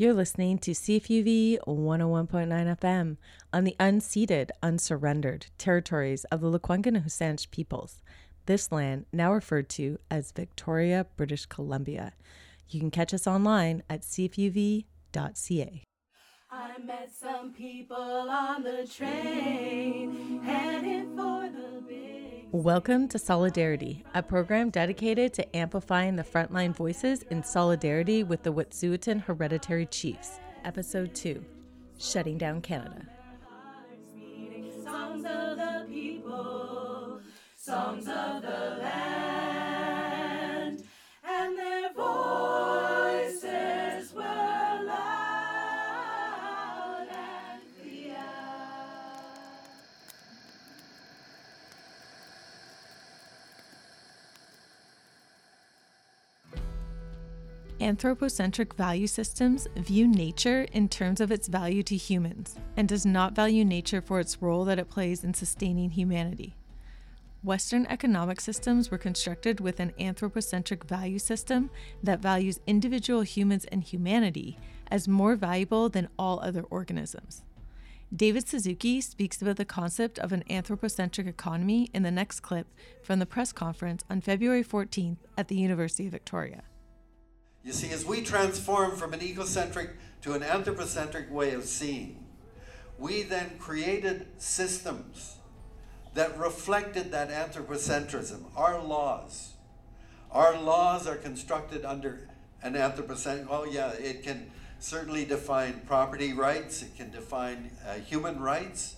You're listening to CFUV 101.9 FM on the unceded, unsurrendered territories of the Lekwungen and peoples. This land, now referred to as Victoria, British Columbia. You can catch us online at cfuv.ca. I met some people on the train for the. Welcome to Solidarity, a program dedicated to amplifying the frontline voices in solidarity with the Wet'suwet'en Hereditary Chiefs. Episode 2 Shutting Down Canada. Songs of the people, songs of the land, Anthropocentric value systems view nature in terms of its value to humans and does not value nature for its role that it plays in sustaining humanity. Western economic systems were constructed with an anthropocentric value system that values individual humans and humanity as more valuable than all other organisms. David Suzuki speaks about the concept of an anthropocentric economy in the next clip from the press conference on February 14th at the University of Victoria. You see, as we transform from an egocentric to an anthropocentric way of seeing, we then created systems that reflected that anthropocentrism, our laws. Our laws are constructed under an anthropocentric, well, yeah, it can certainly define property rights, it can define uh, human rights,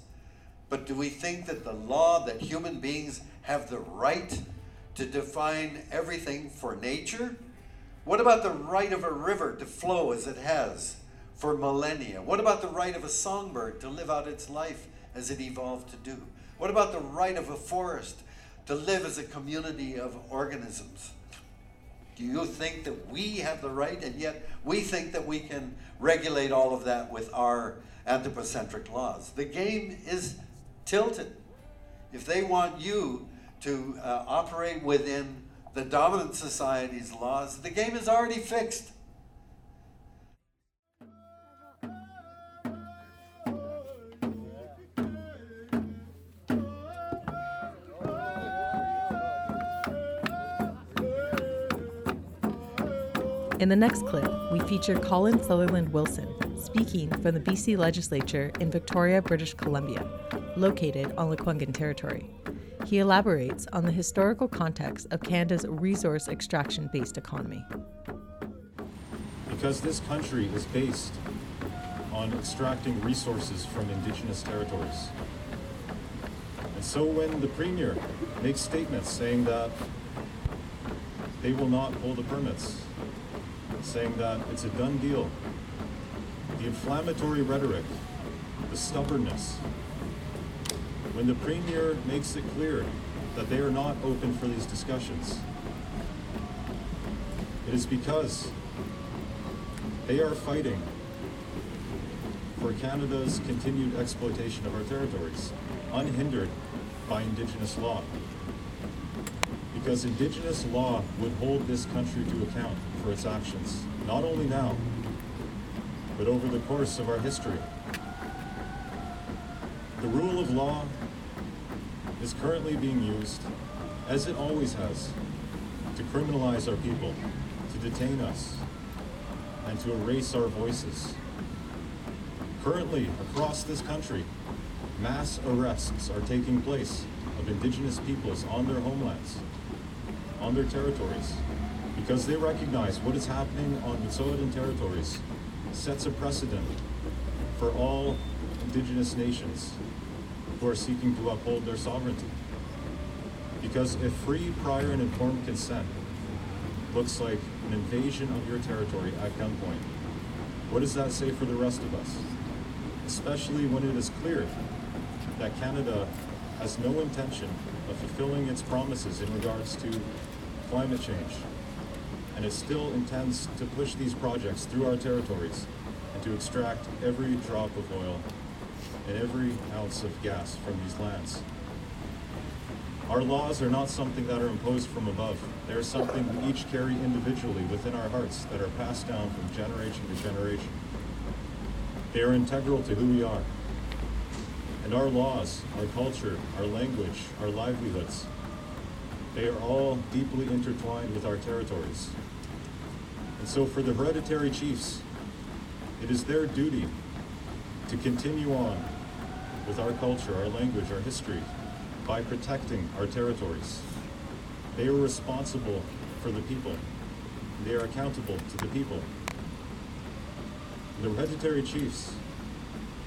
but do we think that the law, that human beings have the right to define everything for nature? What about the right of a river to flow as it has for millennia? What about the right of a songbird to live out its life as it evolved to do? What about the right of a forest to live as a community of organisms? Do you think that we have the right, and yet we think that we can regulate all of that with our anthropocentric laws? The game is tilted. If they want you to uh, operate within the dominant society's laws, the game is already fixed. In the next clip, we feature Colin Sutherland Wilson speaking from the BC legislature in Victoria, British Columbia, located on Lekwungen territory. He elaborates on the historical context of Canada's resource extraction based economy. because this country is based on extracting resources from indigenous territories. And so when the premier makes statements saying that they will not pull the permits, saying that it's a done deal, the inflammatory rhetoric, the stubbornness, when the premier makes it clear that they are not open for these discussions, it is because they are fighting for Canada's continued exploitation of our territories, unhindered by Indigenous law. Because Indigenous law would hold this country to account for its actions, not only now, but over the course of our history. The rule of law is currently being used, as it always has, to criminalize our people, to detain us, and to erase our voices. Currently, across this country, mass arrests are taking place of Indigenous peoples on their homelands, on their territories, because they recognize what is happening on Wet'suwet'en territories sets a precedent for all Indigenous nations who are seeking to uphold their sovereignty. Because if free, prior, and informed consent looks like an invasion of your territory at gunpoint, what does that say for the rest of us? Especially when it is clear that Canada has no intention of fulfilling its promises in regards to climate change. And it still intends to push these projects through our territories and to extract every drop of oil every ounce of gas from these lands. Our laws are not something that are imposed from above. They are something we each carry individually within our hearts that are passed down from generation to generation. They are integral to who we are. And our laws, our culture, our language, our livelihoods, they are all deeply intertwined with our territories. And so for the hereditary chiefs, it is their duty to continue on with our culture, our language, our history, by protecting our territories. They are responsible for the people. They are accountable to the people. The hereditary chiefs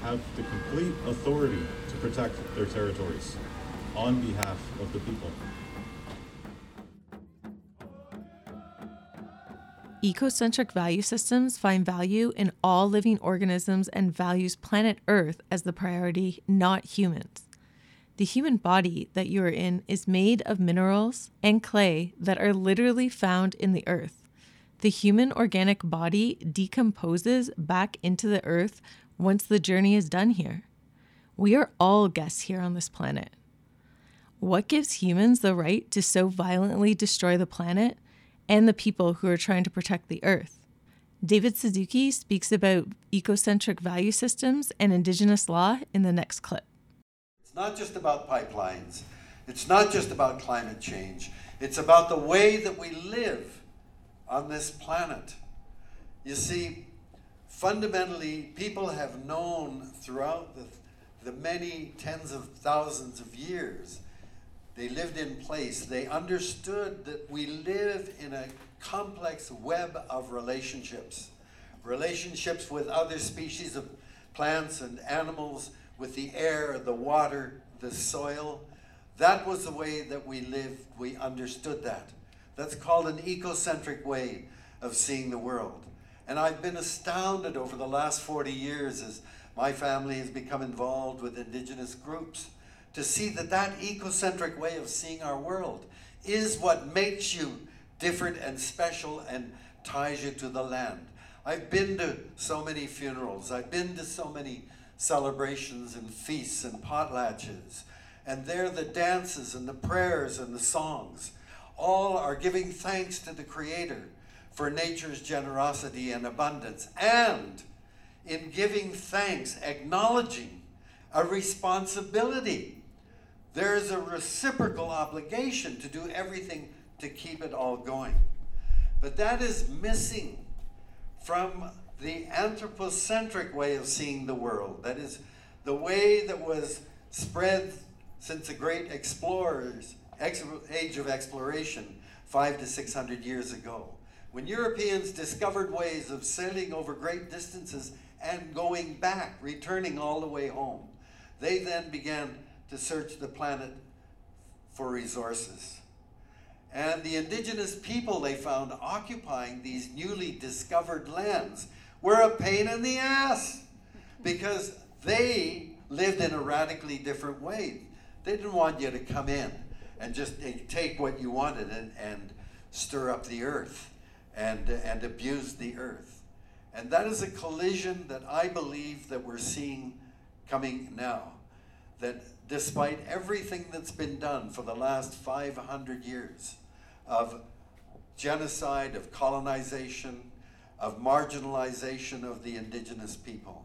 have the complete authority to protect their territories on behalf of the people. Ecocentric value systems find value in all living organisms and values planet Earth as the priority, not humans. The human body that you are in is made of minerals and clay that are literally found in the earth. The human organic body decomposes back into the earth once the journey is done here. We are all guests here on this planet. What gives humans the right to so violently destroy the planet and the people who are trying to protect the earth? David Suzuki speaks about ecocentric value systems and indigenous law in the next clip. It's not just about pipelines, it's not just about climate change, it's about the way that we live on this planet. You see, fundamentally, people have known throughout the, the many tens of thousands of years, they lived in place. They understood that we live in a complex web of relationships relationships with other species of plants and animals, with the air, the water, the soil. That was the way that we lived. We understood that. That's called an ecocentric way of seeing the world. And I've been astounded over the last 40 years as my family has become involved with indigenous groups to see that that ecocentric way of seeing our world is what makes you different and special and ties you to the land. I've been to so many funerals, I've been to so many celebrations and feasts and potlatches, and there the dances and the prayers and the songs all are giving thanks to the Creator for nature's generosity and abundance, and in giving thanks, acknowledging a responsibility. There is a reciprocal obligation to do everything to keep it all going. But that is missing from the anthropocentric way of seeing the world. That is the way that was spread since the great explorers, age of exploration, five to six hundred years ago. When Europeans discovered ways of sailing over great distances and going back, returning all the way home, they then began to search the planet for resources. And the indigenous people they found occupying these newly discovered lands were a pain in the ass because they lived in a radically different way. They didn't want you to come in and just take what you wanted and, and stir up the earth and, and abuse the earth. And that is a collision that I believe that we're seeing coming now. That despite everything that's been done for the last 500 years of genocide, of colonization, of marginalization of the indigenous people,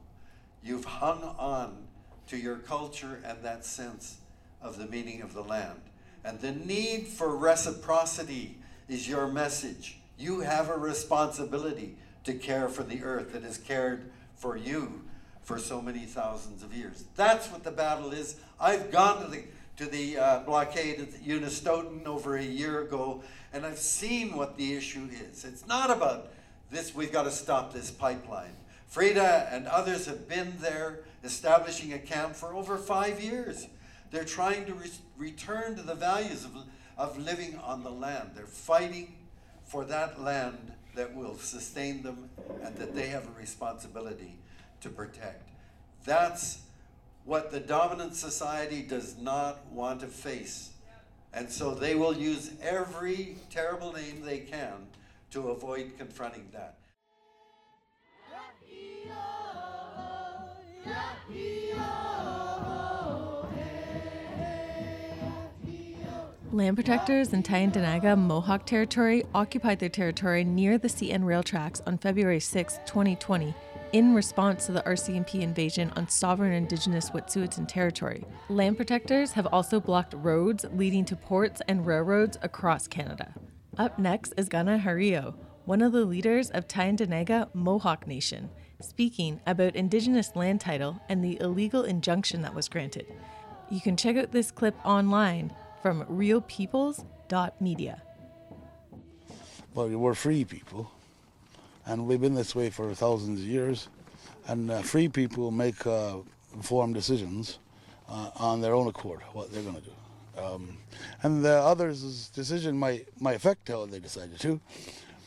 you've hung on to your culture and that sense of the meaning of the land. And the need for reciprocity is your message. You have a responsibility to care for the earth that has cared for you for so many thousands of years. That's what the battle is. I've gone to the to the uh, blockade at Unistoten over a year ago, and I've seen what the issue is. It's not about this, we've got to stop this pipeline. Freda and others have been there establishing a camp for over five years. They're trying to re- return to the values of, of living on the land. They're fighting for that land that will sustain them and that they have a responsibility to protect. That's what the dominant society does not want to face. And so they will use every terrible name they can to avoid confronting that. Land protectors in Tyendinaga Mohawk Territory occupied their territory near the CN rail tracks on February 6, 2020, in response to the RCMP invasion on sovereign Indigenous Wet'suwet'en territory. Land protectors have also blocked roads leading to ports and railroads across Canada. Up next is Kanenhariyo, one of the leaders of Tyendinaga Mohawk Nation, speaking about Indigenous land title and the illegal injunction that was granted. You can check out this clip online from realpeoples.media. Well, we're free people, and we've been this way for thousands of years. And uh, free people make uh, informed decisions uh, on their own accord what they're going to do. Um, and the others' decision might might affect how they decided to,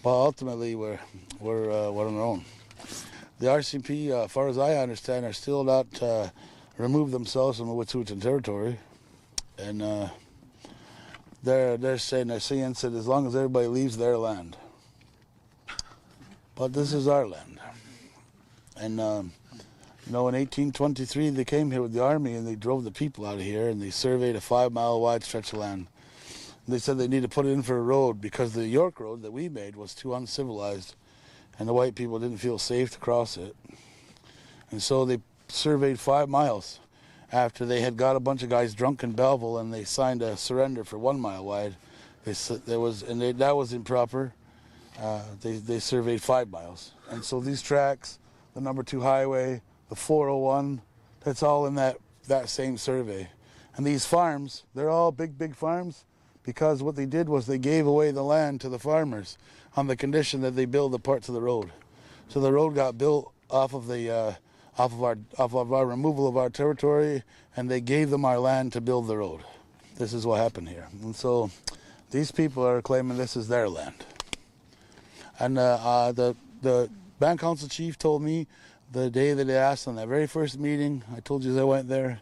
but ultimately we're we're uh, we're on our own. The RCMP, uh, as far as I understand, are still not uh, removed themselves from the Wet'suwet'en territory, and uh, they're they're saying they're saying that as long as everybody leaves their land. But this is our land, and um, you know, in 1823 they came here with the army and they drove the people out of here and they surveyed a five-mile wide stretch of land. And they said they need to put it in for a road because the York Road that we made was too uncivilized, and the white people didn't feel safe to cross it. And so they surveyed five miles after they had got a bunch of guys drunk in Belleville and they signed a surrender for one mile wide. They there was and they, that was improper. Uh, they they surveyed five miles, and so these tracks, the number two highway, the 401, that's all in that that same survey. And these farms, they're all big big farms, because what they did was they gave away the land to the farmers on the condition that they build the parts of the road. So the road got built off of the uh, off of our off of our removal of our territory, and they gave them our land to build the road. This is what happened here, and so these people are claiming this is their land. And uh, uh, the the band council chief told me the day that they asked on that very first meeting. I told you I went there.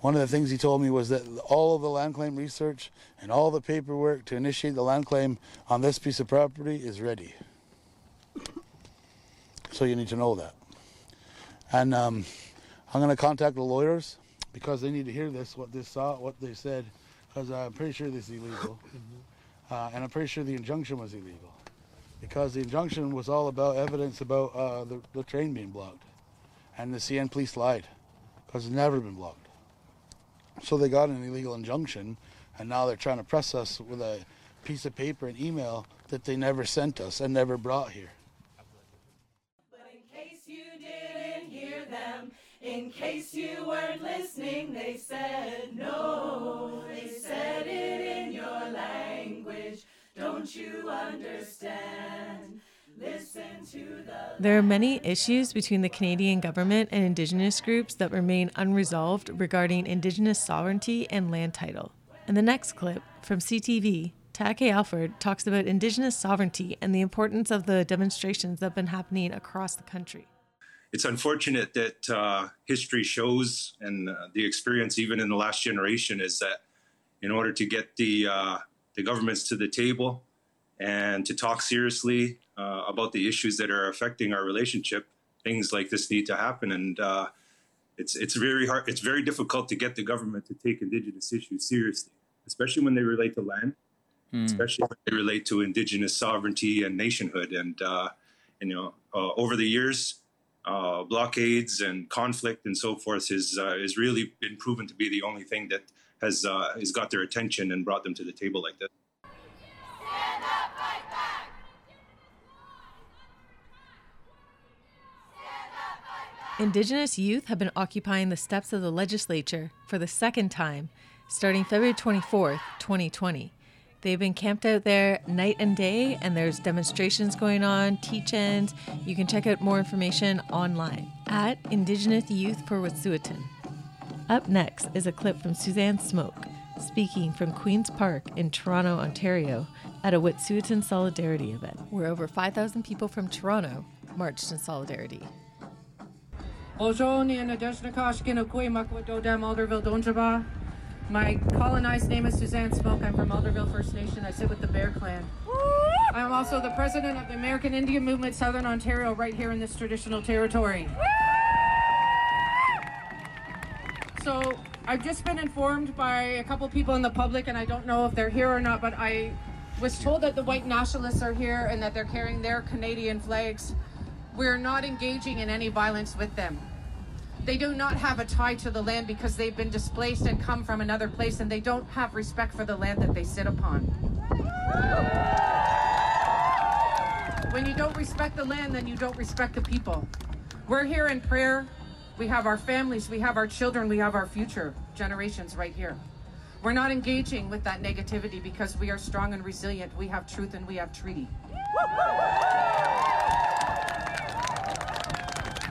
One of the things he told me was that all of the land claim research and all the paperwork to initiate the land claim on this piece of property is ready. So you need to know that. And um, I'm going to contact the lawyers because they need to hear this, what they saw, what they said, because I'm pretty sure this is illegal, uh, and I'm pretty sure the injunction was illegal, because the injunction was all about evidence about uh, the, the train being blocked, and the CN police lied, because it's never been blocked. So they got an illegal injunction, and now they're trying to press us with a piece of paper and email that they never sent us and never brought here. But in case you didn't hear them, in case you weren't listening, they said no. They said it in your language. Don't you understand? Listen to the. There are many issues between the Canadian government and Indigenous groups that remain unresolved regarding Indigenous sovereignty and land title. In the next clip from CTV, Taiaiake Alfred talks about Indigenous sovereignty and the importance of the demonstrations that have been happening across the country it's unfortunate that uh, history shows and uh, the experience even in the last generation is that in order to get the uh, the governments to the table and to talk seriously uh, about the issues that are affecting our relationship, things like this need to happen. And uh, it's it's very hard. It's very difficult to get the government to take Indigenous issues seriously, especially when they relate to land, mm. especially when they relate to Indigenous sovereignty and nationhood. And uh, you know, over the years uh, blockades and conflict and so forth is uh, is really been proven to be the only thing that has uh, has got their attention and brought them to the table like this. Indigenous youth have been occupying the steps of the legislature for the second time, starting February 24th, 2020. They've been camped out there night and day, and there's demonstrations going on, teach ins. You can check out more information online at Indigenous Youth for Wet'suwet'en. Up next is a clip from Suzanne Smoke speaking from Queen's Park in Toronto, Ontario, at a Wet'suwet'en Solidarity event, where over 5,000 people from Toronto marched in solidarity. My colonized name is Suzanne Smoke. I'm from Alderville First Nation. I sit with the Bear Clan. I am also the president of the American Indian Movement Southern Ontario right here in this traditional territory. So I've just been informed by a couple people in the public, and I don't know if they're here or not, but I was told that the white nationalists are here and that they're carrying their Canadian flags. We're not engaging in any violence with them. They do not have a tie to the land because they've been displaced and come from another place, and they don't have respect for the land that they sit upon. When you don't respect the land, then you don't respect the people. We're here in prayer. We have our families, we have our children, we have our future generations right here. We're not engaging with that negativity because we are strong and resilient. We have truth and we have treaty.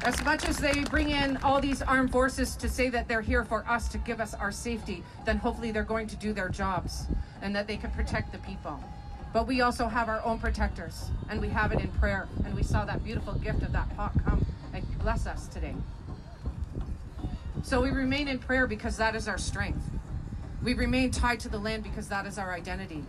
As much as they bring in all these armed forces to say that they're here for us to give us our safety, then hopefully they're going to do their jobs and that they can protect the people. But we also have our own protectors, and we have it in prayer. And we saw that beautiful gift of that pot come and bless us today. So we remain in prayer because that is our strength. We remain tied to the land because that is our identity.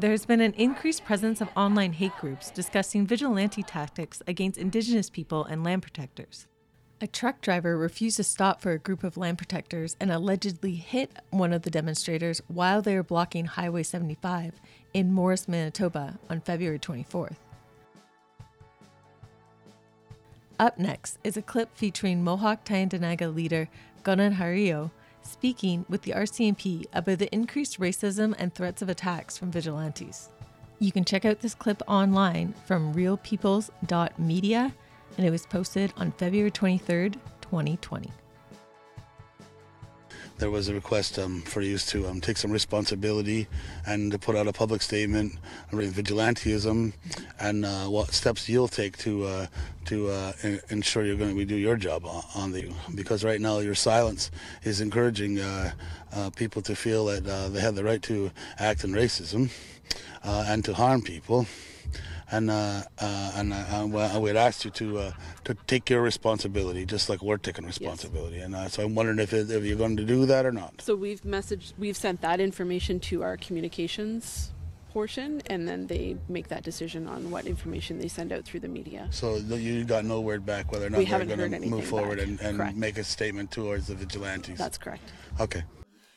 There's been an increased presence of online hate groups discussing vigilante tactics against Indigenous people and land protectors. A truck driver refused to stop for a group of land protectors and allegedly hit one of the demonstrators while they were blocking Highway 75 in Morris, Manitoba on February 24th. Up next is a clip featuring Mohawk Tyendinaga leader Kanenhariyo speaking with the RCMP about the increased racism and threats of attacks from vigilantes. You can check out this clip online from realpeoples.media, and it was posted on February 23rd, 2020 there was a request um, for you to um, take some responsibility and to put out a public statement on vigilantism and uh, what steps you'll take to uh, to uh, ensure you're going to do your job on the because right now your silence is encouraging uh, uh, people to feel that uh, they have the right to act in racism and to harm people and uh, uh, and uh, we'd asked you to uh, to take your responsibility, just like we're taking responsibility. Yes. And uh, so I'm wondering if it, if you're going to do that or not. So we've messaged, we've sent that information to our communications portion, and then they make that decision on what information they send out through the media. So you got no word back whether or not we they're going to move forward and, and make a statement towards the vigilantes. That's correct. Okay.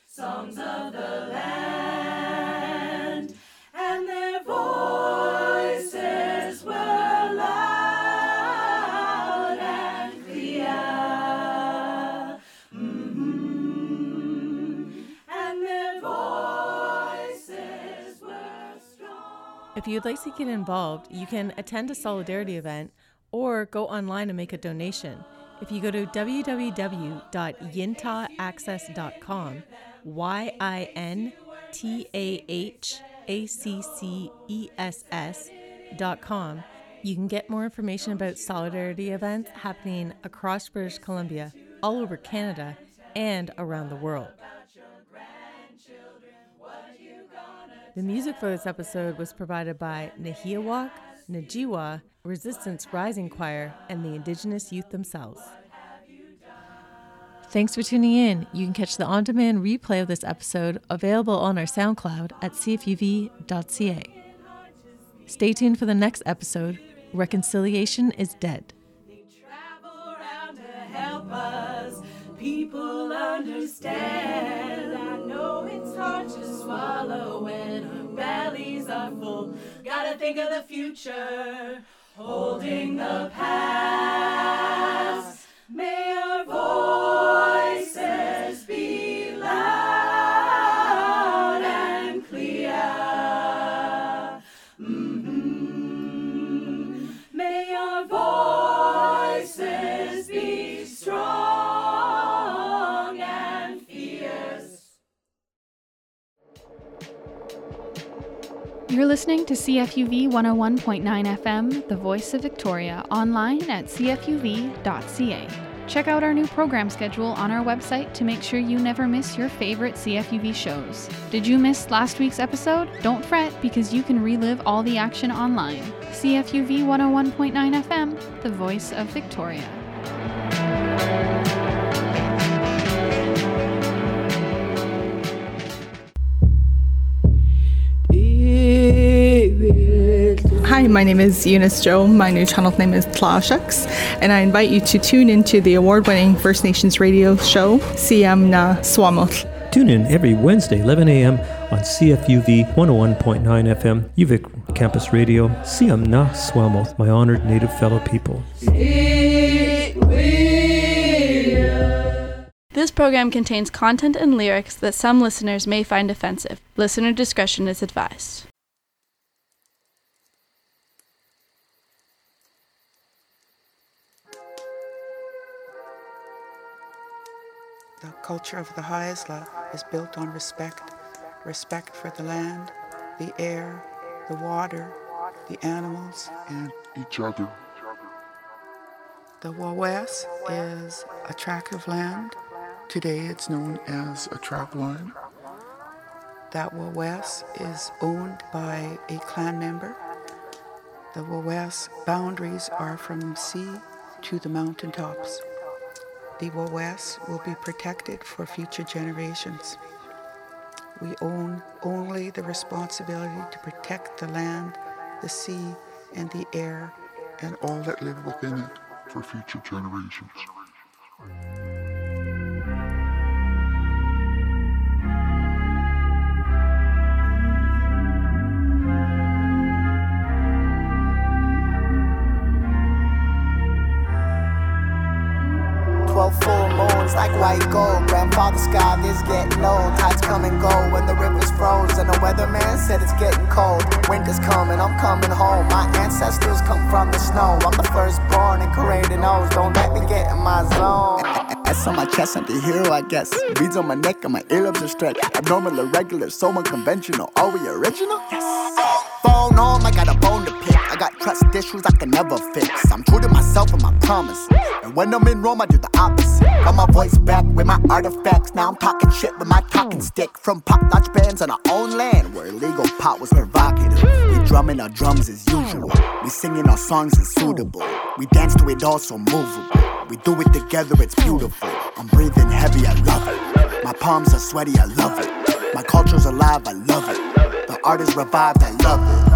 Songs of the land and their voices If you'd like to get involved, you can attend a solidarity event or go online and make a donation. If you go to www.yintahaccess.com, Y I N T A H access.com, you can get more information about solidarity events happening across British Columbia, all over Canada, and around the world. The music for this episode was provided by Nahiawak, Najiwa, Resistance Rising Choir, and the Indigenous youth themselves. Thanks for tuning in. You can catch the on demand replay of this episode available on our SoundCloud at cfuv.ca. Stay tuned for the next episode Reconciliation is Dead. People understand. Know it's hard to swallow when our bellies are full. Gotta think of the future, holding the past. May our voices You're listening to CFUV 101.9 FM, the voice of Victoria, online at cfuv.ca. Check out our new program schedule on our website to make sure you never miss your favorite CFUV shows. Did you miss last week's episode? Don't fret because you can relive all the action online. CFUV 101.9 FM, the voice of Victoria. Hi, my name is Eunice Joe. My new channel name is Tlashaks, and I invite you to tune into the award winning First Nations radio show, CM Na Swamot. Tune in every Wednesday, 11 a.m. on CFUV 101.9 FM, UVic Campus Radio, CM Na Swamot, my honored Native fellow people. This program contains content and lyrics that some listeners may find offensive. Listener discretion is advised. The culture of the Haisla is built on respect respect for the land, the air, the water, the animals, and each other. The Wawes is a tract of land. Today it's known as a trap line. That Wawes is owned by a clan member. The Wawes boundaries are from sea to the mountaintops. The Wawes will be protected for future generations. We own only the responsibility to protect the land, the sea, and the air, and all that live within it for future generations. White gold. Grandfather sky is getting old. Tides come and go when the river's froze. And the weatherman said it's getting cold. Winter's coming, I'm coming home. My ancestors come from the snow. I'm the firstborn and created nose. Don't let me get in my zone. S on my chest, I'm the hero, I guess. Beads on my neck and my earlobes are stretched. Abnormal, irregular, so unconventional. Are we original? Yes. Phone on, I got a got trust issues I can never fix. I'm true to myself and my promise. And when I'm in Rome, I do the opposite. Got my voice back with my artifacts. Now I'm talking shit with my talking stick. From pop notch bands on our own land, where illegal pot was provocative. We drumming our drums as usual. We singing our songs as suitable. We dance to it all so movable. We do it together, it's beautiful. I'm breathing heavy, I love it. My palms are sweaty, I love it. My culture's alive, I love it. The art is revived, I love it.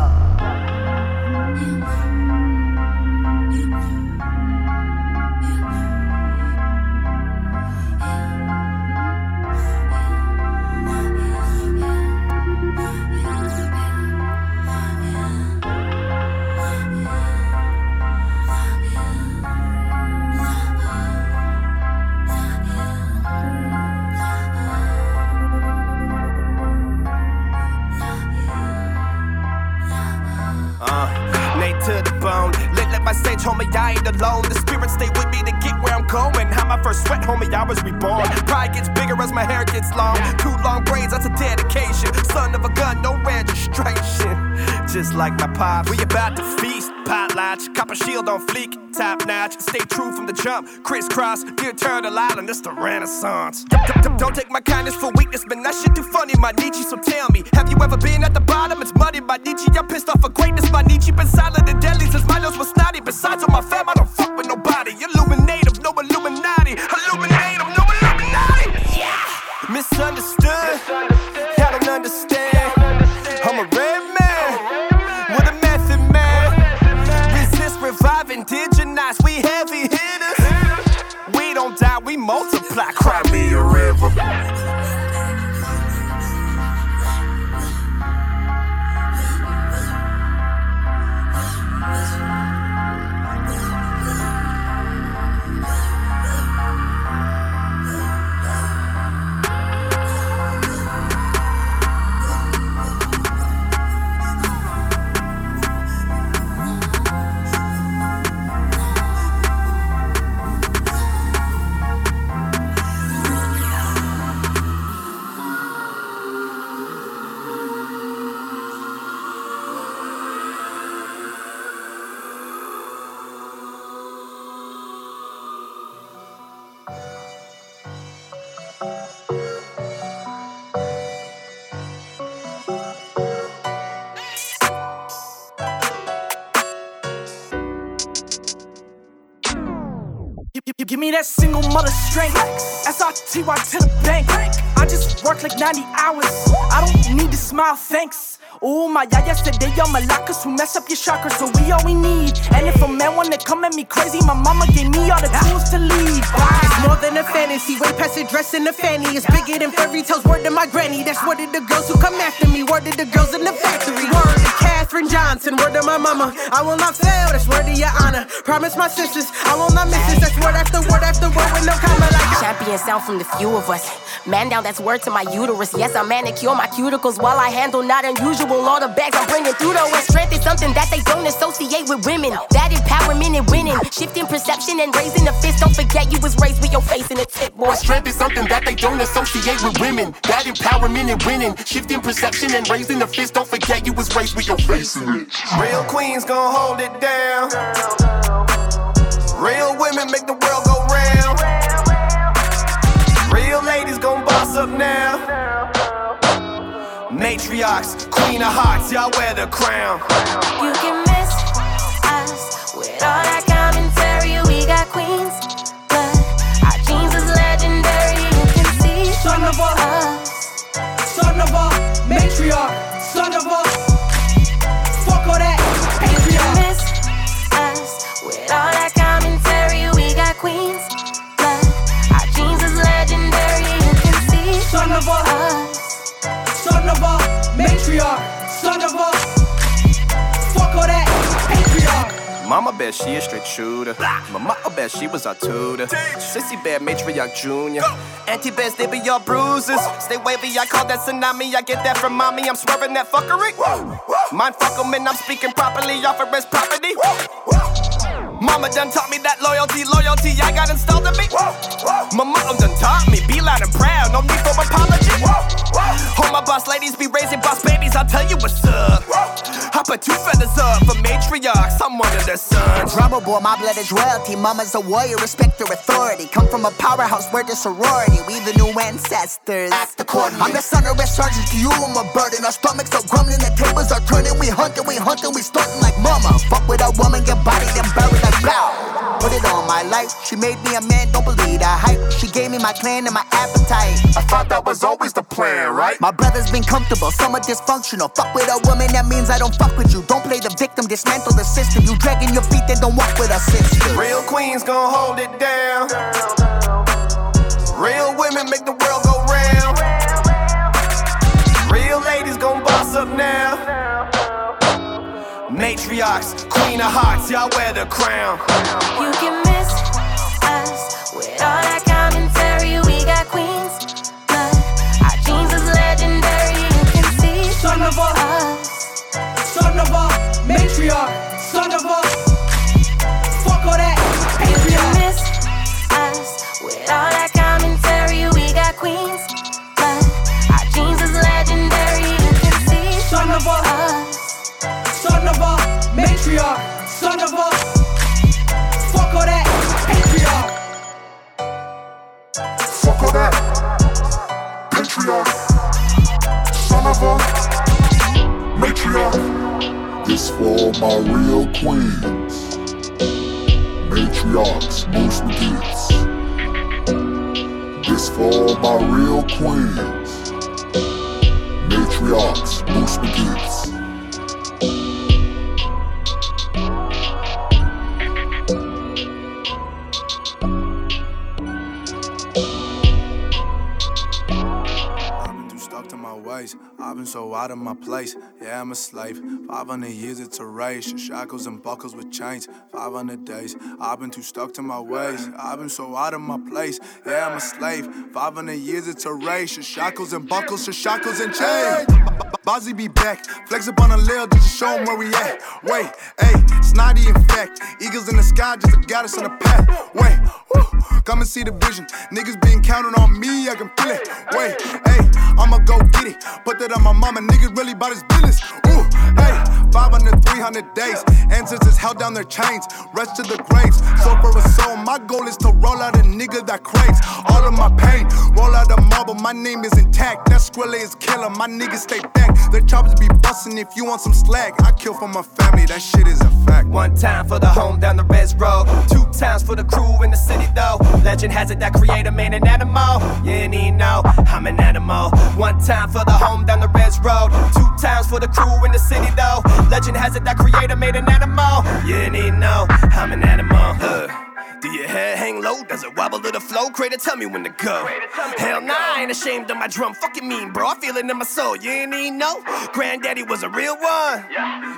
Was reborn. Pride gets bigger as my hair gets long. Two long braids, that's a dedication. Son of a gun, no registration. Just like my pops, we about to feast. Potlatch, copper shield on fleek, top notch. Stay true from the jump. Crisscross, dear Turtle Island, it's the Renaissance. Don't take my kindness for weakness, man. That shit too funny, my Nietzsche. So tell me, have you ever been at the bottom? It's muddy, my Nietzsche. I'm pissed off for greatness, my Nietzsche. Been silent and deadly since my nose was snotty. Besides, on my fam, I don't fuck with nobody. Illuminative, You give me that single mother strength. S-R-T-Y to the bank. I just work like 90 hours. I don't need to smile, thanks. Ooh, my yeah, yesterday y'all malakas who mess up your chakras, so we all we need. And if a man wanna come at me crazy, my mama gave me all the tools to lead. It's more than a fantasy, way past it, dress in a fanny. It's bigger than fairy tales, word to my granny. That's to the girls who come after me, word to the girls in the factory. Word to Katherine Johnson, word to my mama. I will not fail, that's word to your honor. Promise my sisters, I will not miss this. That's word after word after word with no comma like Champion sound from the few of us. Man down, that's word to my uterus. Yes, I manicure my cuticles while I handle not unusual. All the bags I'm bringing through though. And strength is something that they don't associate with women. That empowerment and winning. Shifting perception and raising the fist. Don't forget you was raised with your face in a tip, boy. Strength is something that they don't associate with women. That empowerment and winning. Shifting perception and raising the fist. Don't forget you was raised with your face Real queens gon' hold it down. Real women make the world go round. Real ladies gon' boss up now. Matriarchs, queen of hearts, y'all wear the crown. You can miss us with all that commentary. We got queens, Mama bet she a straight shooter. Mama bet she was our tutor. Sissy bet matriarch junior. Auntie bet they be your bruises. Stay wavy, I call that tsunami. I get that from mommy. I'm swerving that fuckery. Mind fuck 'em and I'm speaking properly. Offer as property. Mama done taught me that loyalty, loyalty I got installed in me. My mom done taught me, be loud and proud, no need for apology. All my boss ladies be raising boss babies, I'll tell you what's up. I put two feathers up for matriarchs, I'm one of their sons. Drummer boy, my blood is royalty. Mama's a warrior, respect her authority. Come from a powerhouse, we're the sorority. We the new ancestors. Act accordingly. I'm the son of a sergeant to you, I'm a burden. Our stomachs are grumbling, the tables are turning. We hunting, we hunting, we stunting like mama. Fuck with a woman, get body, then bury blow. Put it on my life. She made me a man, don't believe that hype. She gave me my clan and my appetite. I thought that was always the plan, right? My brother's been comfortable, some are dysfunctional. Fuck with a woman, that means I don't fuck with you. Don't play the victim, dismantle the system. You dragging your feet, then don't walk with us, sister. Real queens gon' hold it down. Real women make the world go round. Real ladies gon' boss up now. Matriarchs, queen of hearts, y'all wear the crown. You can miss us with all that commentary. We got queens, but our jeans is legendary. You can see Son of a, us. son of a matriarch, Son of a matriarch. This for my real queens. Matriarchs, most begets. This for my real queens. Matriarchs, most begets. I've been so out of my place. Yeah, I'm a slave. 500 years it's a race. Shackles and buckles with chains. 500 days. I've been too stuck to my ways. I've been so out of my place. Yeah, I'm a slave. 500 years it's a race. Shackles and buckles, shackles and chains. Bozzy be back. Flex up on a lil just show 'em where we at. Wait, hey, snotty in fact. Eagles in the sky just got us on the path. Wait, woo, come and see the vision. Niggas been counting on me, I can feel it. Wait, hey, I'ma go get it. Put that on my mama, niggas really about his business. Ooh, hey, 500, 300 days. Ancestors held down their chains, rest to the graves. So for a soul, my goal is to roll out a nigga that craves all of my pain. Roll out a marble, my name is intact. That Skrilla is killer, my niggas stay back. Their choppers be bustin' if you want some slack. I kill for my family, that shit is a fact. One time for the home down the res road. Two times for the crew in the city though. Legend has it that creator made an animal. You even know I'm an animal. One time for the home down the res road. Two times for the crew in the city though. Legend has it that creator made an animal. You need know I'm an animal. Uh. Do your head hang low? Does it wobble to the flow? Creator, tell me when to go. Hell nah, I ain't ashamed of my drum. Fucking mean, bro. I feel it in my soul. You ain't even know. Granddaddy was a real one.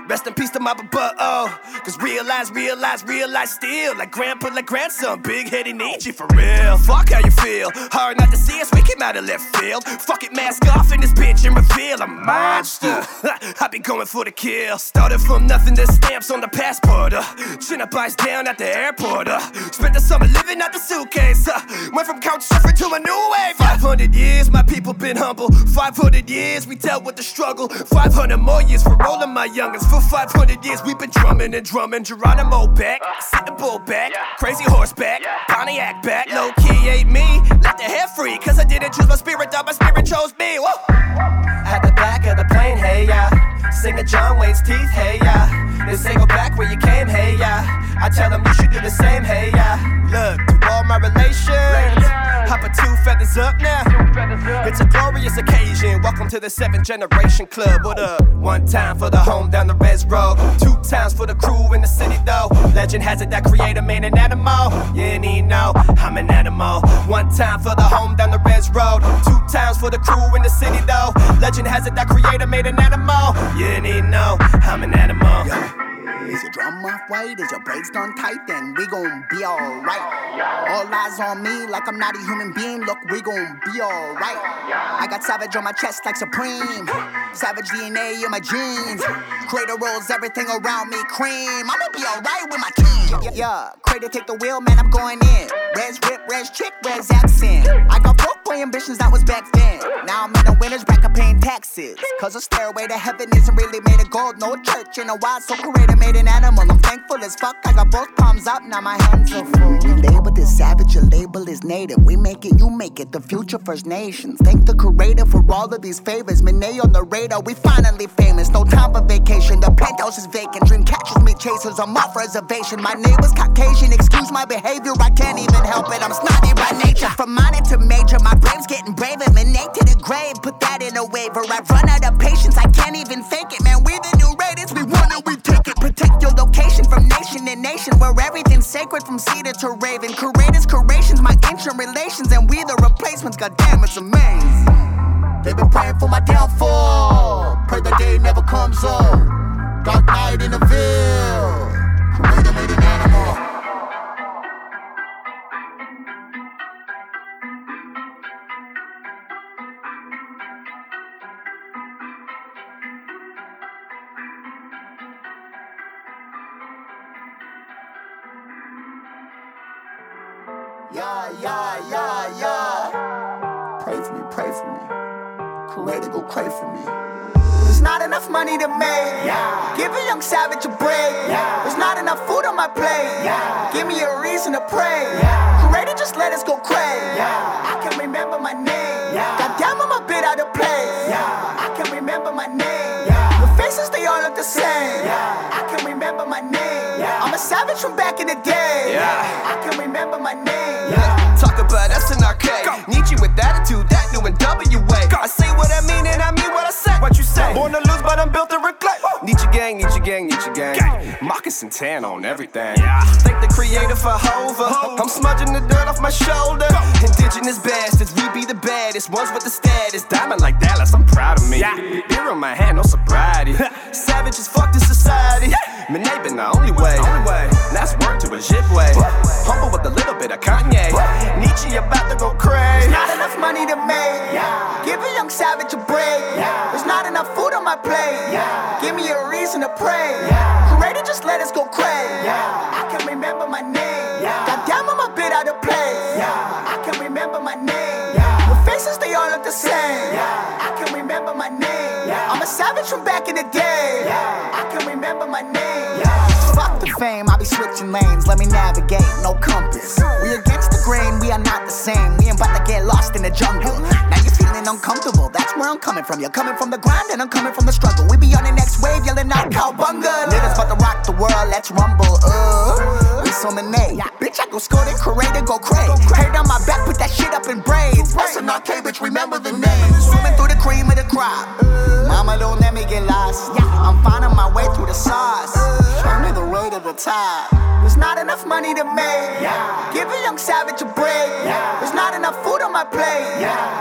Rest in peace to my butt, oh. Cause realize, realize, realize still. Like grandpa, like grandson. Big headed Nietzsche for real. Fuck how you feel. Hard not to see us. We came out of left field. Fuck it, mask off in this bitch and reveal a monster. I be going for the kill. Started from nothing to stamps on the passport. Uh. Chin up, eyes down at the airport. Uh. Spent the summer living out the suitcase. Uh, went from couch surfing to a new wave. 500 years, my people been humble. 500 years, we dealt with the struggle. 500 more years for rolling my youngins. For 500 years, we've been drumming and drumming. Geronimo back, sit the bull back, crazy horseback, Pontiac back. Low key ain't me, let the hair free. Cause I didn't choose my spirit, though my spirit chose me. Whoa. At the back of the plane, hey yeah. Singing John Wayne's teeth, hey yeah. They say go back where you came, hey yeah. I tell them you should do the same, hey yeah. Look, to all my relations, hop a two feathers up now. It's a glorious occasion. Welcome to the seventh generation club. What up? One time for the home down the res road. Two times for the crew in the city though. Legend has it that creator made an animal. You need know I'm an animal. One time for the home down the res road. Two times for the crew in the city though. Legend has it that creator made an animal. You need know I'm an animal. Is your drum off white? Is your brakes done tight? Then we gon' be alright. All eyes on me like I'm not a human being. Look, we gon' be alright. I got savage on my chest like Supreme. Savage DNA in my jeans. Crater rolls everything around me cream. I'ma be alright with my team. Yeah, Crater take the wheel, man, I'm going in. Res rip, res chick, res accent. I got broke boy ambitions, that was back then. Now I'm in the winner's bracket paying taxes. Cause a stairway to heaven isn't really made of gold. No church in a while, so Crater made an animal. I'm thankful as fuck. I got both palms up, now my hands are full. We label this savage, your label is native. We make it, you make it. The future First Nations. Thank the creator for all of these favors. Minay on the radar, we finally famous. No time for vacation. The penthouse is vacant. Dream catchers, me chasers. I'm off reservation. My neighbor's Caucasian. Excuse my behavior, I can't even help it. I'm snotty by nature. From minor to major, my brain's getting braver. Minay to the grave, put that in a waiver. I've run out of patience, I can't even fake it, man. We the want it, we take it. Protect your location from nation to nation, where everything's sacred from cedar to raven. Curators, curations, my ancient relations, and we the replacements. Goddamn, it's amazing. They've been praying for my downfall. Pray the day never comes up. Dark night in the Ville. Creator made an Yeah, yeah, yeah, yeah. Pray for me, pray for me. Creator, go pray for me. There's not enough money to make. Yeah. Give a young savage a break. Yeah. There's not enough food on my plate. Yeah. Give me a reason to pray. Yeah. Creator, just let us go crazy. Yeah. I can remember my name. Yeah. Goddamn, I'm a bit out of place. Yeah. I can remember my name. Yeah. The faces, they all look the same. Yeah. Remember my name. Yeah. I'm a savage from back in the day. Yeah. I can remember my name. Yeah. Talk about us in arcade. Nietzsche with attitude, that new and WA. I say what I mean and I mean what I say. What you say? Born to lose, but I'm built to reclaim. Nietzsche gang, Nietzsche gang, Nietzsche gang. Moccasin tan on everything. Thank the creator for Hova. I'm smudging the dirt off my shoulder. Indigenous bastards, we be the baddest ones with the status. Diamond like Dallas, I'm proud of me. Beer on my hand, no sobriety. Savage as fuck this society. Minay been the only way. Last word to a way. Humble with a little bit of Kanye. Nietzsche about to go crazy. There's not enough money to make. Give a young savage a break. There's not enough food on my plate. Give me a reason to pray. Yeah. Creator, just let us go crazy. Yeah. I can remember my name. Goddamn, I'm a bit out of place. I can remember my name. The faces, they all look the same. Yeah. I can remember my name. Yeah. I'm a savage from back in the day. Yeah. I can remember my name. Fuck the fame, I be switching lanes. Let me navigate, no compass. We against the grain, we are not the same. We ain't about to get lost in the jungle. Now you're feeling uncomfortable, that's where I'm coming from. You're coming from the grind and I'm coming from the struggle. We be on the next wave, yelling out cowbunga. Niggas about to rock the world, let's rumble. Uh. face on the name. Bitch, I go score then create and go crazy. Hair down my back, put that shit up in braids. That's an arcade, bitch, remember the name. Swimming through the cream of the crop. Mama, don't let me get lost. I'm finding my way through the sauce. Show me the way to the top. There's not enough money to make. Give a young savage a break. There's not enough food on my plate.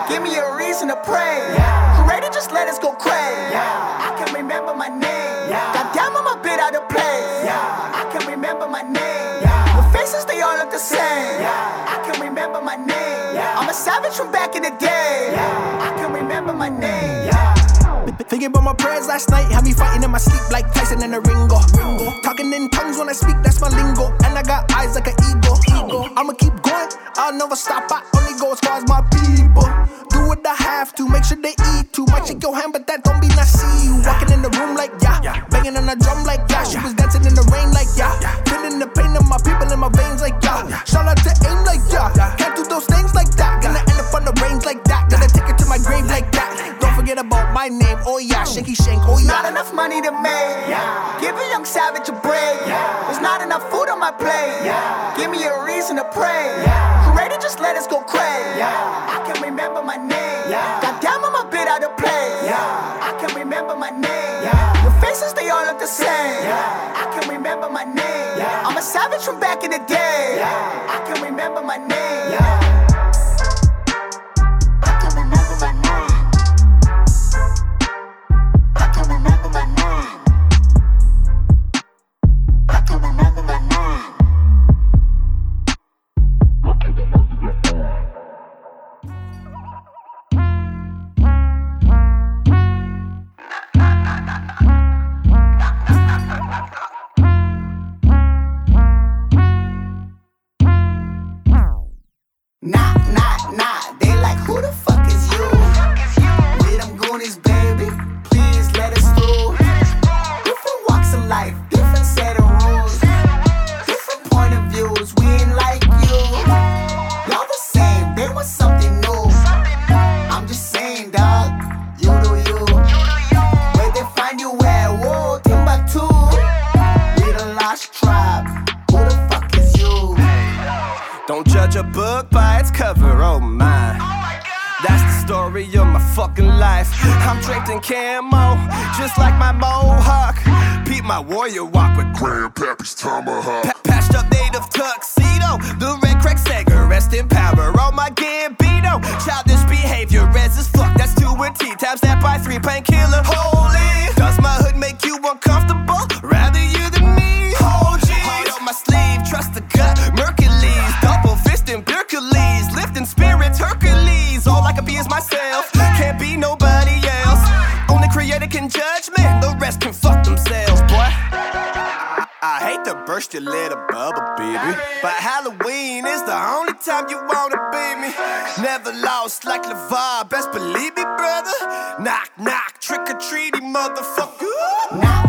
Give me a reason to pray. Yeah. Creator, just let us go crazy. Yeah. I can remember my name. Goddamn, I'm a bit out of place. I can remember my name. The faces, they all look the same. Yeah. I can remember my name. I'm a savage from back in the day. Yeah. I can remember my name. Thinking about my prayers last night, had me fighting in my sleep like Tyson in a ringo. Ringo. Talking in tongues when I speak, that's my lingo. And I got eyes like an eagle. eagle. I'ma keep going, I'll never stop. I only go as far as my people. Do what I have to, make sure they eat too. Might shake your hand, but that don't mean I see you. Walking in the room like yeah, banging on the drum like yeah. She was dancing in the rain like yeah, feeling the pain of my people in my veins like yeah. Shout out to aim like yeah, my name, oh yeah, shaky shank, oh yeah. not enough money to make. Yeah. Give a young savage a break. Yeah. There's not enough food on my plate. Yeah. Give me a reason to pray. Yeah. Creator, just let us go crazy. Yeah. I can remember my name. Yeah. Goddamn, I'm a bit out of place. I can remember my name. The faces, they all look the same. Yeah. I can remember my name. I'm a savage from back in the day. Yeah. I can remember my name. Nah, lifting spirits, Hercules. All I can be is myself, can't be nobody else. Only creator can judge me, the rest can fuck themselves, boy. I hate to burst your little bubble, baby. But Halloween is the only time you wanna be me. Never lost like LeVar, best believe me, brother. Knock, knock, trick or treaty, motherfucker. Nah,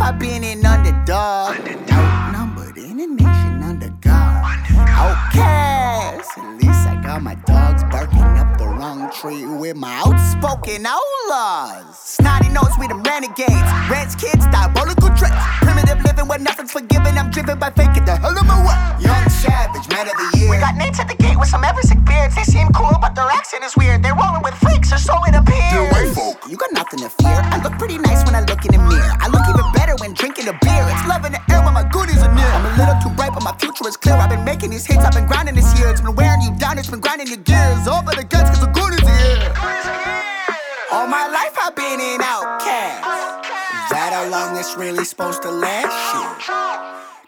I've been an tree with my outspoken outlaws. Snotty nose, we the renegades. Reds kids, diabolical tricks. Primitive living where nothing's forgiven. I'm driven by faking the hell of my way. Young savage, man of the year. We got names at the gate with some Eversick beards. They seem cool, but their accent is weird. They're rolling with freaks, or so it appears. You got nothing to fear. I look pretty nice when I look in the mirror. I look even better when drinking a beer. It's love in the air when my goodies are near. I'm a little too bright, but my future is clear. I've been making these hits, I've been grinding this year. It's been wearing you down, it's been grinding your gears. Over the guns, cause the goodies are All my life I've been an outcast. Is that how long it's really supposed to last? Shit.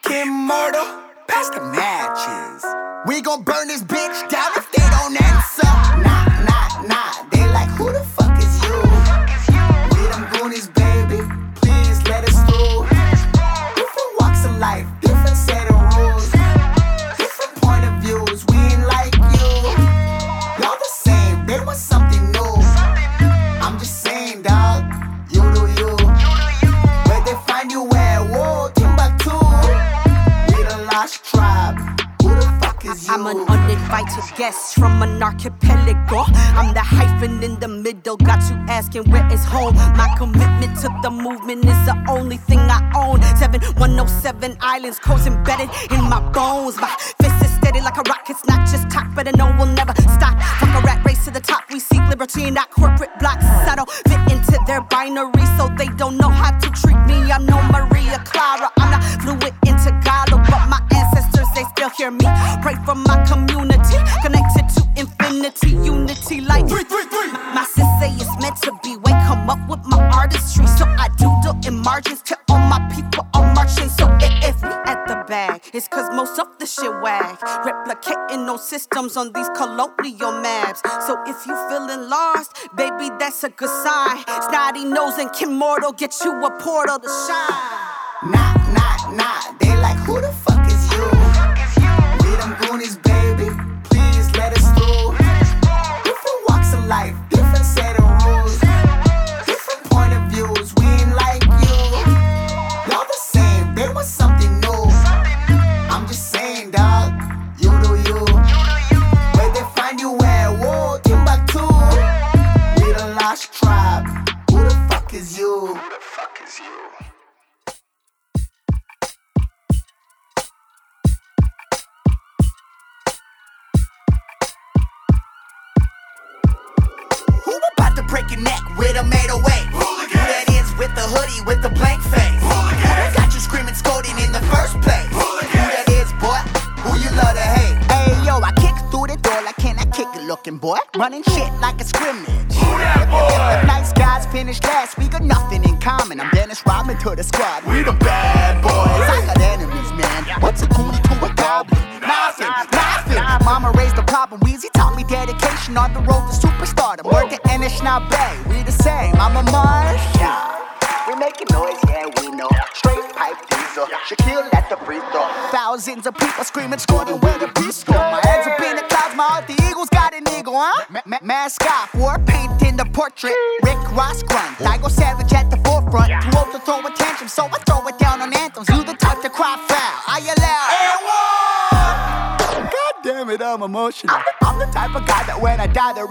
Kimmortal, pass the matches. We gon' burn this bitch down if they don't answer. Nah, nah, nah. They like, who the fuck is you? We them goonies, home. My commitment to the movement is the only thing I own. 7107 islands, coast embedded in my bones. My on these colonial maps. So if you feeling lost, baby, that's a good sign. Snotty nose and Kimmortal get you a portal to shine. Nah, nah, nah. They like, who the fuck 808. Who that is with the hoodie, with the plan.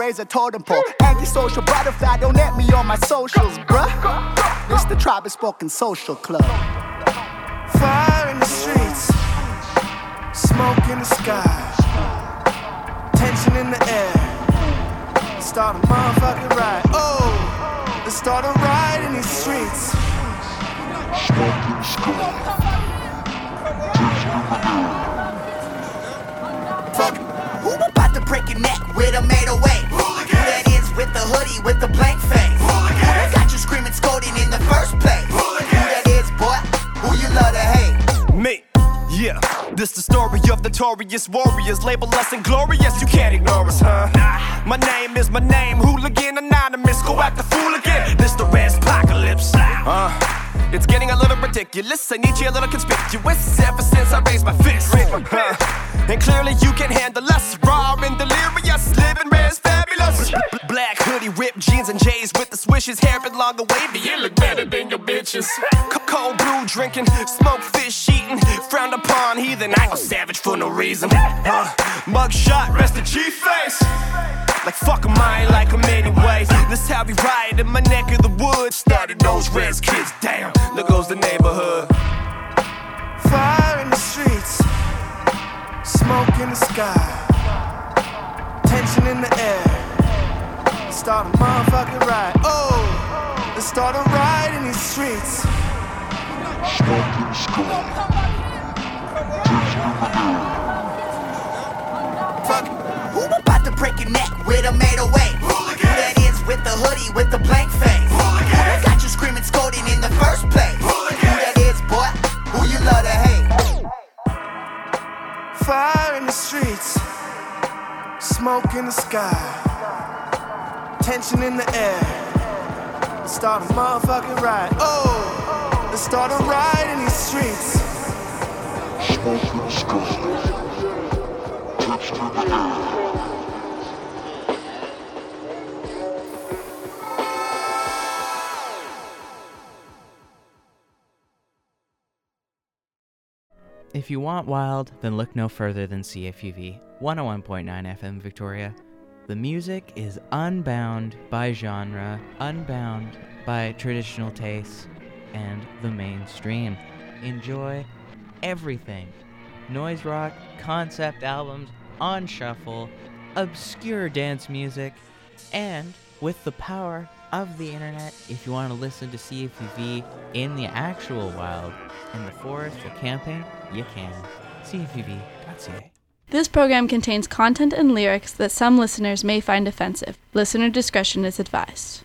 I die, they raise a totem pole. Antisocial butterfly, don't let me on my socials, bruh. This the tribe is spoken social club. Fire in the streets, smoke in the sky, tension in the air. Start a motherfucking ride. Oh, let's start a ride in these streets. Who notorious warriors. Label us inglorious, you can't ignore us, huh? My name is my name, hooligan anonymous. Go act the fool again. This the red apocalypse. Uh, it's getting a little ridiculous. I need you a little conspicuous. Ever since I raised my fist, huh? And clearly you can handle us. Raw and delirious, living red is fabulous. Black hoodie, ripped jeans and J's with the swishes, hair been long and wavy. You look better than your bitches. Cold brew drinking, smoke heathen. I go savage for no reason. Uh, mug shot, rest in chief face. Like fuck 'em, I ain't like 'em anyway. This how we ride in my neck of the woods. Started those res kids, damn. There goes the neighborhood. Fire in the streets, smoke in the sky, tension in the air. Let's start a motherfucking ride. Oh, let's start a ride in these streets. Fuck. Break your neck with a made away? Who that is with the hoodie with the blank face? Who that got you screaming, scolding in the first place? Who that is, boy? Who you love to hate? Fire in the streets, smoke in the sky, tension in the air. Let's start a motherfucking ride. Oh, let's start a ride in these streets. If you want wild, then look no further than CFUV 101.9 FM Victoria. The music is unbound by genre, unbound by traditional tastes, and the mainstream. Enjoy everything noise rock, concept albums, on shuffle, obscure dance music, and with the power of the internet, if you want to listen to CFUV in the actual wild, in the forest or camping, you can. CFUV.ca. This program contains content and lyrics that some listeners may find offensive. Listener discretion is advised.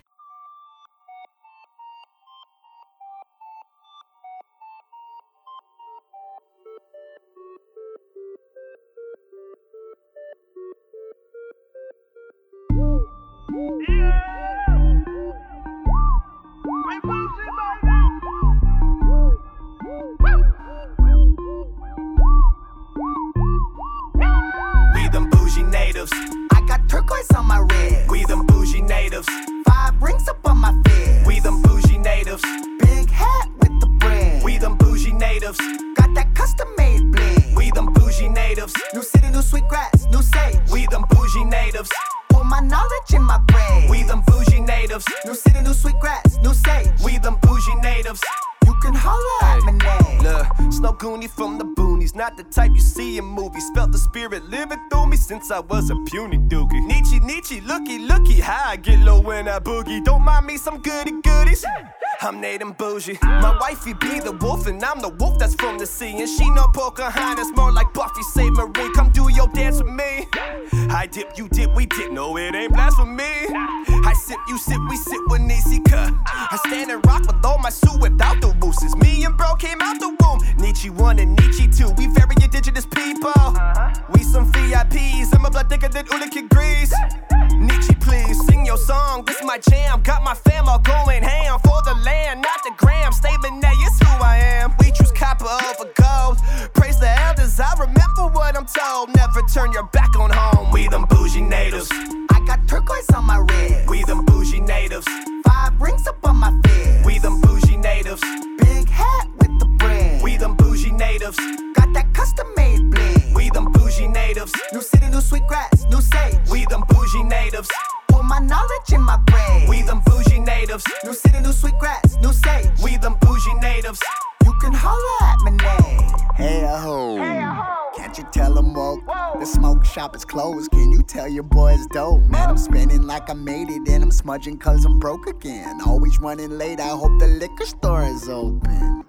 I was a puny dookie. Nietzsche, Nietzsche, looky, looky, how I get low when I boogie. Don't mind me, some goody goodies. I'm Nate and bougie. My wifey be the wolf, and I'm the wolf that's from the sea. And she no Pocahontas, more like Buffy Sainte-Marie. Come do your dance with me. I dip, you dip, we dip. No, it ain't blasphemy. I sip, you sip, we sit with Nietzsche. I stand and rock with all my suit without the wooses. Me and bro came out the womb. Nietzsche one and Nietzsche two. We very indigenous people. Some VIPs. And my blood thicker than oolichan grease. Nietzsche, please sing your song. This my jam. Got my fam all going ham for the land, not the gram. Statement that is who I am. We choose copper over gold. Praise the elders. I remember what I'm told. Never turn your back on home. We them bougie natives. I got turquoise on my wrist. We them bougie natives. Five rings up on my fist. We them bougie natives. Big hat with the brand. We them bougie natives. Got that custom made bling. We them bougie natives. New city, new sweet grass, new sage. We them bougie natives. Put my knowledge in my brain. We them bougie natives. New city, new sweet grass, new sage. We them bougie natives. You can holler at my name. Hey, a ho. Can't you tell them woke? The smoke shop is closed. Can you tell your boys dope? Man, I'm spinning like I made it, and I'm smudging cause I'm broke again. Always running late, I hope the liquor store is open.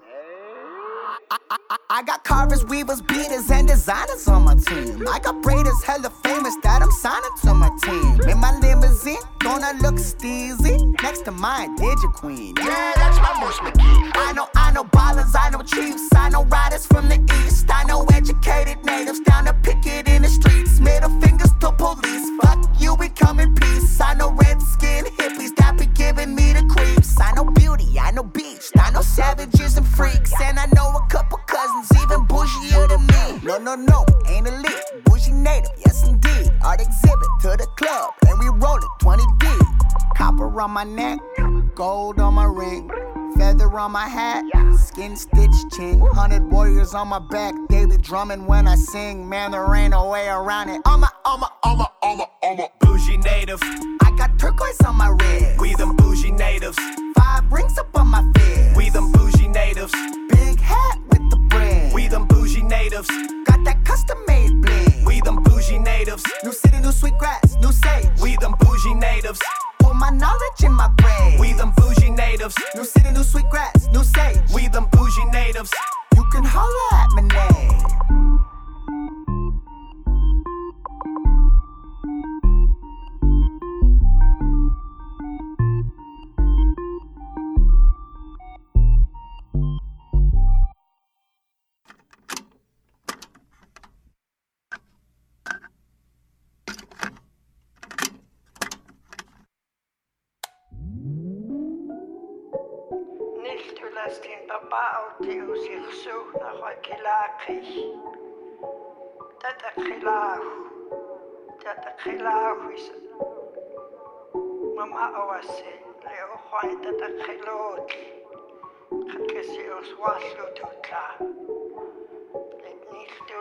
I, I, I- I got carvers, weavers, beaters, and designers on my team. I got braiders, hella famous that I'm signing to my team. In my limousine, gonna look steezy next to my Digi Queen. Yeah, that's my Bush McGee. I know, I know ballers, I know chiefs, I know riders from the east. I know educated natives down to picket in the streets. Middle fingers to police. Fuck you, we come in peace. I know red skin hippies that be giving me the creeps. I know beauty, I know beach, I know savages and freaks, and I know a couple cousins even bougier than me. No, no, no, ain't elite, bougie native, yes indeed. Art exhibit to the club, and we roll it 20 deep. Copper on my neck, gold on my ring. Feather on my hat, skin stitch chin. Hundred warriors on my back, be drumming when I sing. Man, there ain't no way around it. On my, on my, on my, on my, on my. Bougie native. I got turquoise on my wrist. We them bougie natives. Five rings up on my fist. We them bougie natives. Big hat. We them bougie natives. Got that custom made bling. We them bougie natives. New city, new sweet grass, new sage. We them bougie natives. Put my knowledge in my brain. We them bougie natives. New city, new sweet grass, new sage. We them bougie natives. You can holler at my name. Is. Mama Awasi, Leo Juan Tata Kilot. Kakisi os waslu tutla.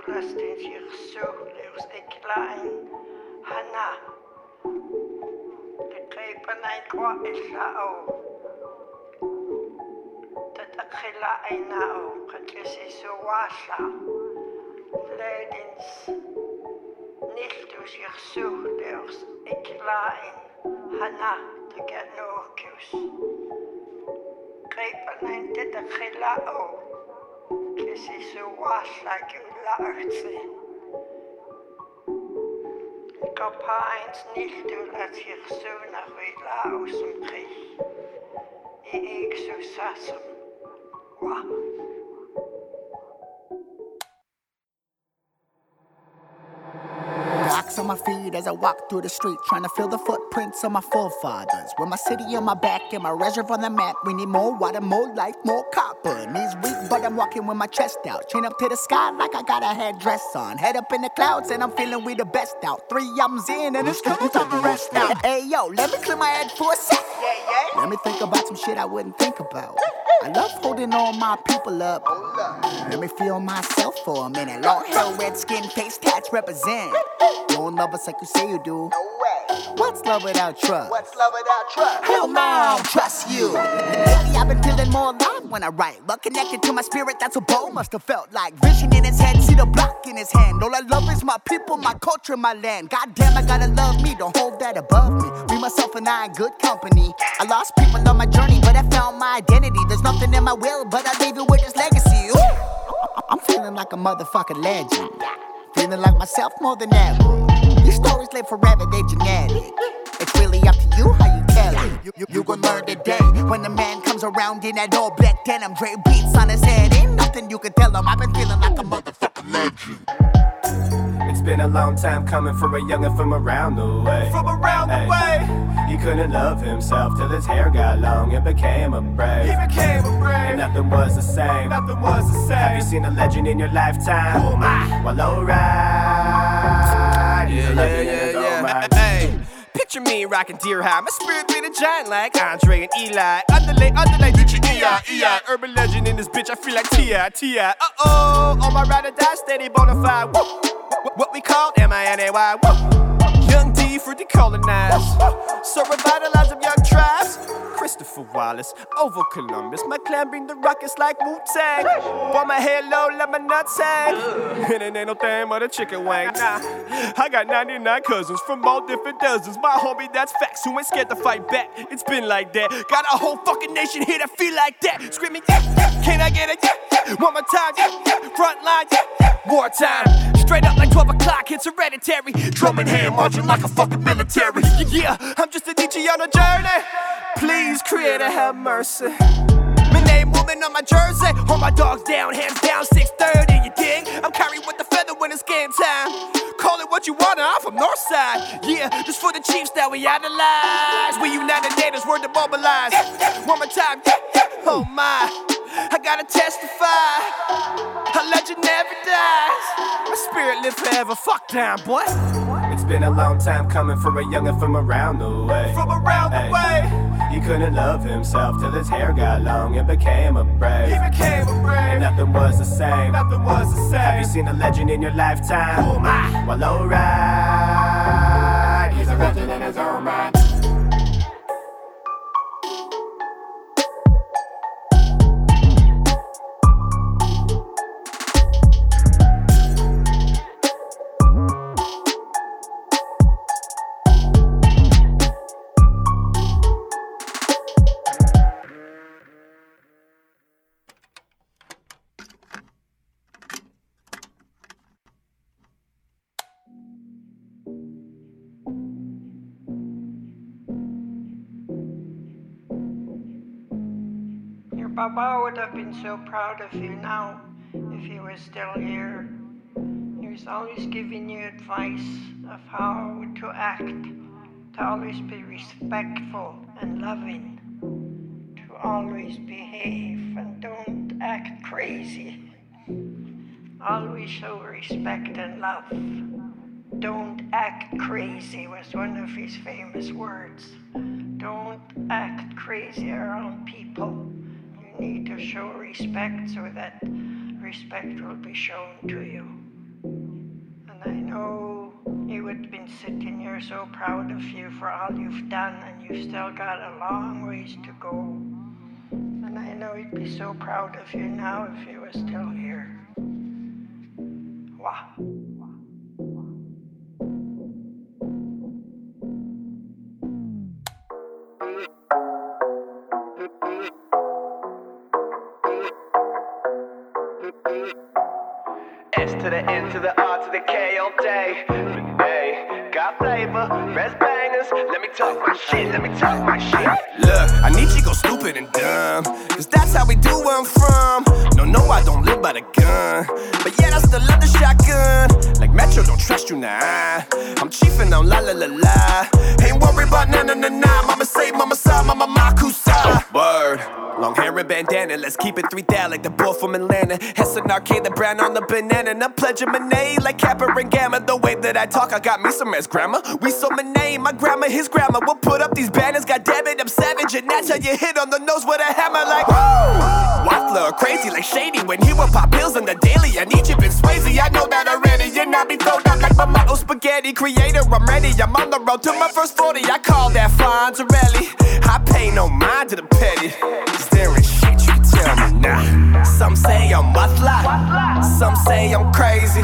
lasten zich zorgeloos klein. Hanna, de grepen ein kwa islao. Dat akela ainao, katlisi suwasa. Nildusir suhdeurs eklain hana taganokius. Gribanen dette khila o. Kisi suwasa gula ahtsi. Kapains nildulasir suna khila usum kri. I iksu sasum. Wow. Rocks on my feet as I walk through the street, trying to feel the footprints of my forefathers. With my city on my back and my reserve on the map, we need more water, more life, more copper. Knees weak, but I'm walking with my chest out. Chain up to the sky like I got a headdress on. Head up in the clouds and I'm feeling we the best out. Three albums in and it's time to rest out. Hey yo, let me clear my head for a sec. Let me think about some shit I wouldn't think about. I love holding all my people up. Let me feel myself for a minute. Long hair, red skin, face tats represent. Don't love us like you say you do. What's love without trust? What's love without trust? Hell no, I don't trust you. Lately, I've been feeling more alive when I write. Love connected to my spirit, that's what Bo must have felt like. Vision in his head, see the block in his hand. All I love is my people, my culture, my land. Goddamn, I gotta love me, don't hold that above me. Me, myself, and I in good company. I lost people on my journey, but I found my identity. There's nothing in my will, but I leave it with this legacy. Ooh. I'm feeling like a motherfucking legend. Feeling like myself more than ever. These stories live forever, they're genetic. It's really up to you how you tell it. You, you, you gon' learn today when the man comes around in that all black denim, Dre beats on his head. Ain't nothing you can tell him. I've been feeling like a motherfucking legend. It's been a long time coming for a youngin' from around the way. From around the way. He couldn't love himself till his hair got long and became a brave. He became a brave. And nothing was the same. Nothing was the same. Have you seen a legend in your lifetime? Oh my. Well, alright. Yeah, yeah, yeah, yeah. Hey. Picture me rocking deer high. My spirit made a giant like Andre and Eli. Underlay, underlay, you EI, EI. Urban legend in this bitch, I feel like T.I., T.I. Uh oh, on my ride or die, steady bona fide. Woo. What, we call M-I-N-A-Y. Young D for decolonize. So revitalize of young tribes. Christopher Wallace, over Columbus. My clan bring the rockets like Wu Tang. Bought my hair low, let my nuts hang. And it ain't no thing but a chicken wing. Nah, I got 99 cousins from all different dozens. My homie, that's facts, who ain't scared to fight back. It's been like that. Got a whole fucking nation here that feel like that. Screaming, yeah, yeah. Can I get it? Yeah, yeah. One more time, yeah, yeah. Front line, yeah, Wartime. Straight up like 12 o'clock, it's hereditary. Drum in hand, marching like a fucking military. Yeah, I'm just a DJ on a journey. Please, Creator, have mercy. My name woman on my jersey. Hold my dogs down, hands down, 630, you dig? I'm carrying with the feather when it's game time. Call it what you want, I'm from Northside. Yeah, just for the chiefs that we idolize. We united natives, word to mobilize. One more time, oh my. I gotta testify. A legend never dies. My spirit lives forever. Fuck down, boy. It's been a long time coming for a youngin' from around the way. From around the way. He couldn't love himself till his hair got long and became a brave. He became a brave. And nothing was the same. Nothing was the same. Have you seen a legend in your lifetime? Oh my. Well, alright. He's a legend in his own right. Baba would have been so proud of you now if he was still here. He was always giving you advice of how to act, to always be respectful and loving, to always behave and don't act crazy. Always show respect and love. Don't act crazy was one of his famous words. Don't act crazy around people. Need to show respect so that respect will be shown to you. And I know you would have been sitting here so proud of you for all you've done, and you've still got a long ways to go. And I know he'd be so proud of you now if you were still here. Wow. N to the R to the K all day. Hey, got flavor, best bangers. Let me talk my shit, let me talk my shit. Look, I need you go stupid and dumb. Cause that's how we do where I'm from. No, no, I don't live by the gun. But yet I still love the shotgun. Like Metro, don't trust you now. I'm chiefing on la la la la. Ain't worried about na na na na. Mama say, mama sa, mama makusa. Word. Long hair and bandana, let's keep it three down like the boy from Atlanta. Hess an arcade, the brown on the banana. And I'm pledging my name like Kappa and Gamma. The way that I talk, I got me some ass grandma. We so my name, my grandma, his grandma. We'll put up these banners, god damn it, I'm savage. And that's how you hit on the nose with a hammer like woo! Waffler, crazy like shady when he will pop pills in the daily. And Egypt and Swayze, I know that already. And I be thrown out like my motto spaghetti. Creator, I'm ready. I'm on the road to my first 40. I call that Fonzarelli. I pay no mind to the petty. Shit you can tell me now? Some say I'm waffla. Some say I'm crazy.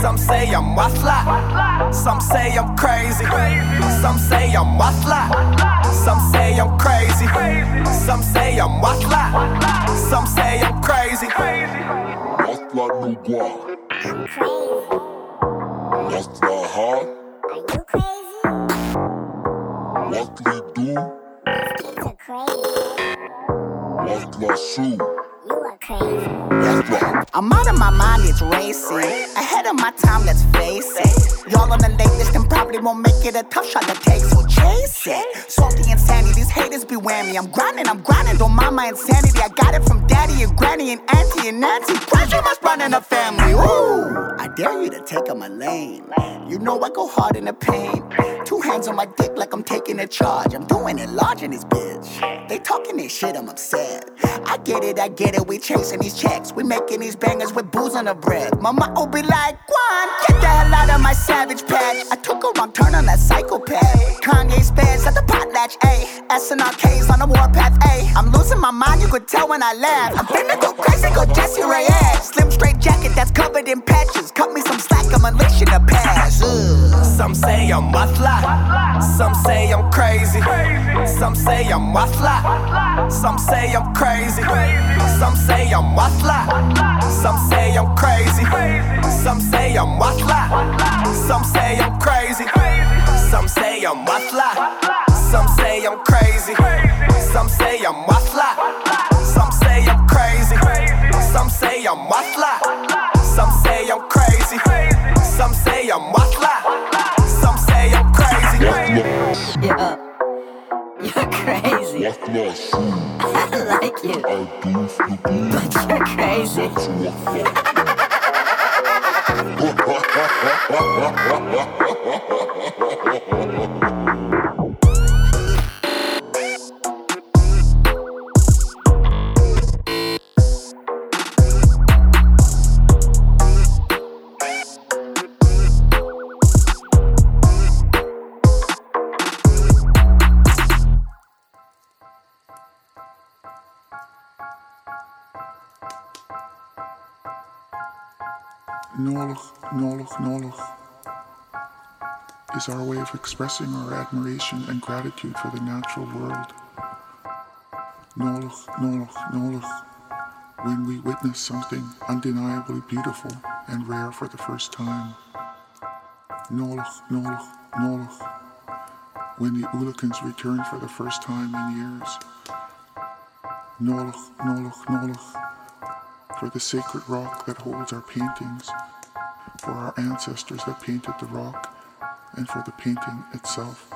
Some say I'm waffla. Some say I'm crazy. Some say I'm waffla. Some say I'm crazy. Some say I'm waffla. Some say I'm crazy. No guac. Waffla hard. Waffla shoe. I'm out of my mind, it's racing. Ahead of my time, let's face it. Y'all on the latest and probably won't make it a tough shot to take, so chase it. Salty insanity, these haters be whammy. I'm grinding, I'm grinding, don't mind my insanity. I got it from daddy and granny and auntie and Nancy. Pressure must run in the family. Ooh, I dare you to take on my lane. You know I go hard in the pain. Two hands on my dick like I'm taking a charge. I'm doing it large in this bitch. They talking this shit, I'm upset. I get it, I get it. We chasing these checks. We making these bangers with booze on the bread. Mama will be like, Quan, get the hell out of my savage patch. I took a wrong turn on that psychopath. Kanye spares at the potlatch, ayy. SNRK's on the warpath, ayy. I'm losing my mind, you could tell when I laugh. I'm finna go crazy, go Jesse Reyes. Slim straight jacket that's covered in patches. Cut me some slack, I'm unleashing the. Ugh. Some say I'm waffla. Some say I'm crazy. Some say I'm waffla. Some say I'm crazy. Some say I'm waffla. Some say I'm crazy. Some say I'm waffla. Some say I'm crazy. Some say I'm waffla. Some say I'm crazy. Some say I'm waffla. Some say I'm crazy. Some say I'm waffla. Some say I'm crazy. Some say I'm waffla. Some say I'm crazy. Yeah. You're crazy. Shoe. I like you. I do good. But you're crazy. is our way of expressing our admiration and gratitude for the natural world. Nolig, nolig, nolig, when we witness something undeniably beautiful and rare for the first time. Nolig, nolig, nolig, when the Oolakans return for the first time in years. Nolig, nolig, nolig, for the sacred rock that holds our paintings, for our ancestors that painted the rock, and for the painting itself.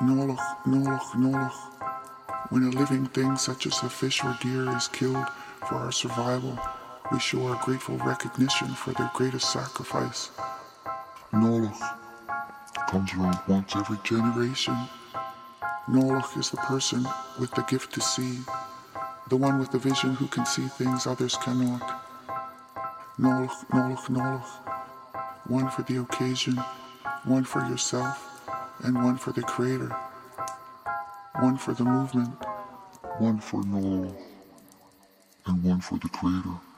Noloch, Noloch, Noloch, when a living thing such as a fish or deer is killed for our survival, we show our grateful recognition for their greatest sacrifice. Noloch comes around once every generation. Noloch is the person with the gift to see, the one with the vision who can see things others cannot. Noloch, Noloch, Noloch. One for the occasion, one for yourself, and one for the Creator. One for the movement, one for Noloch, and one for the Creator.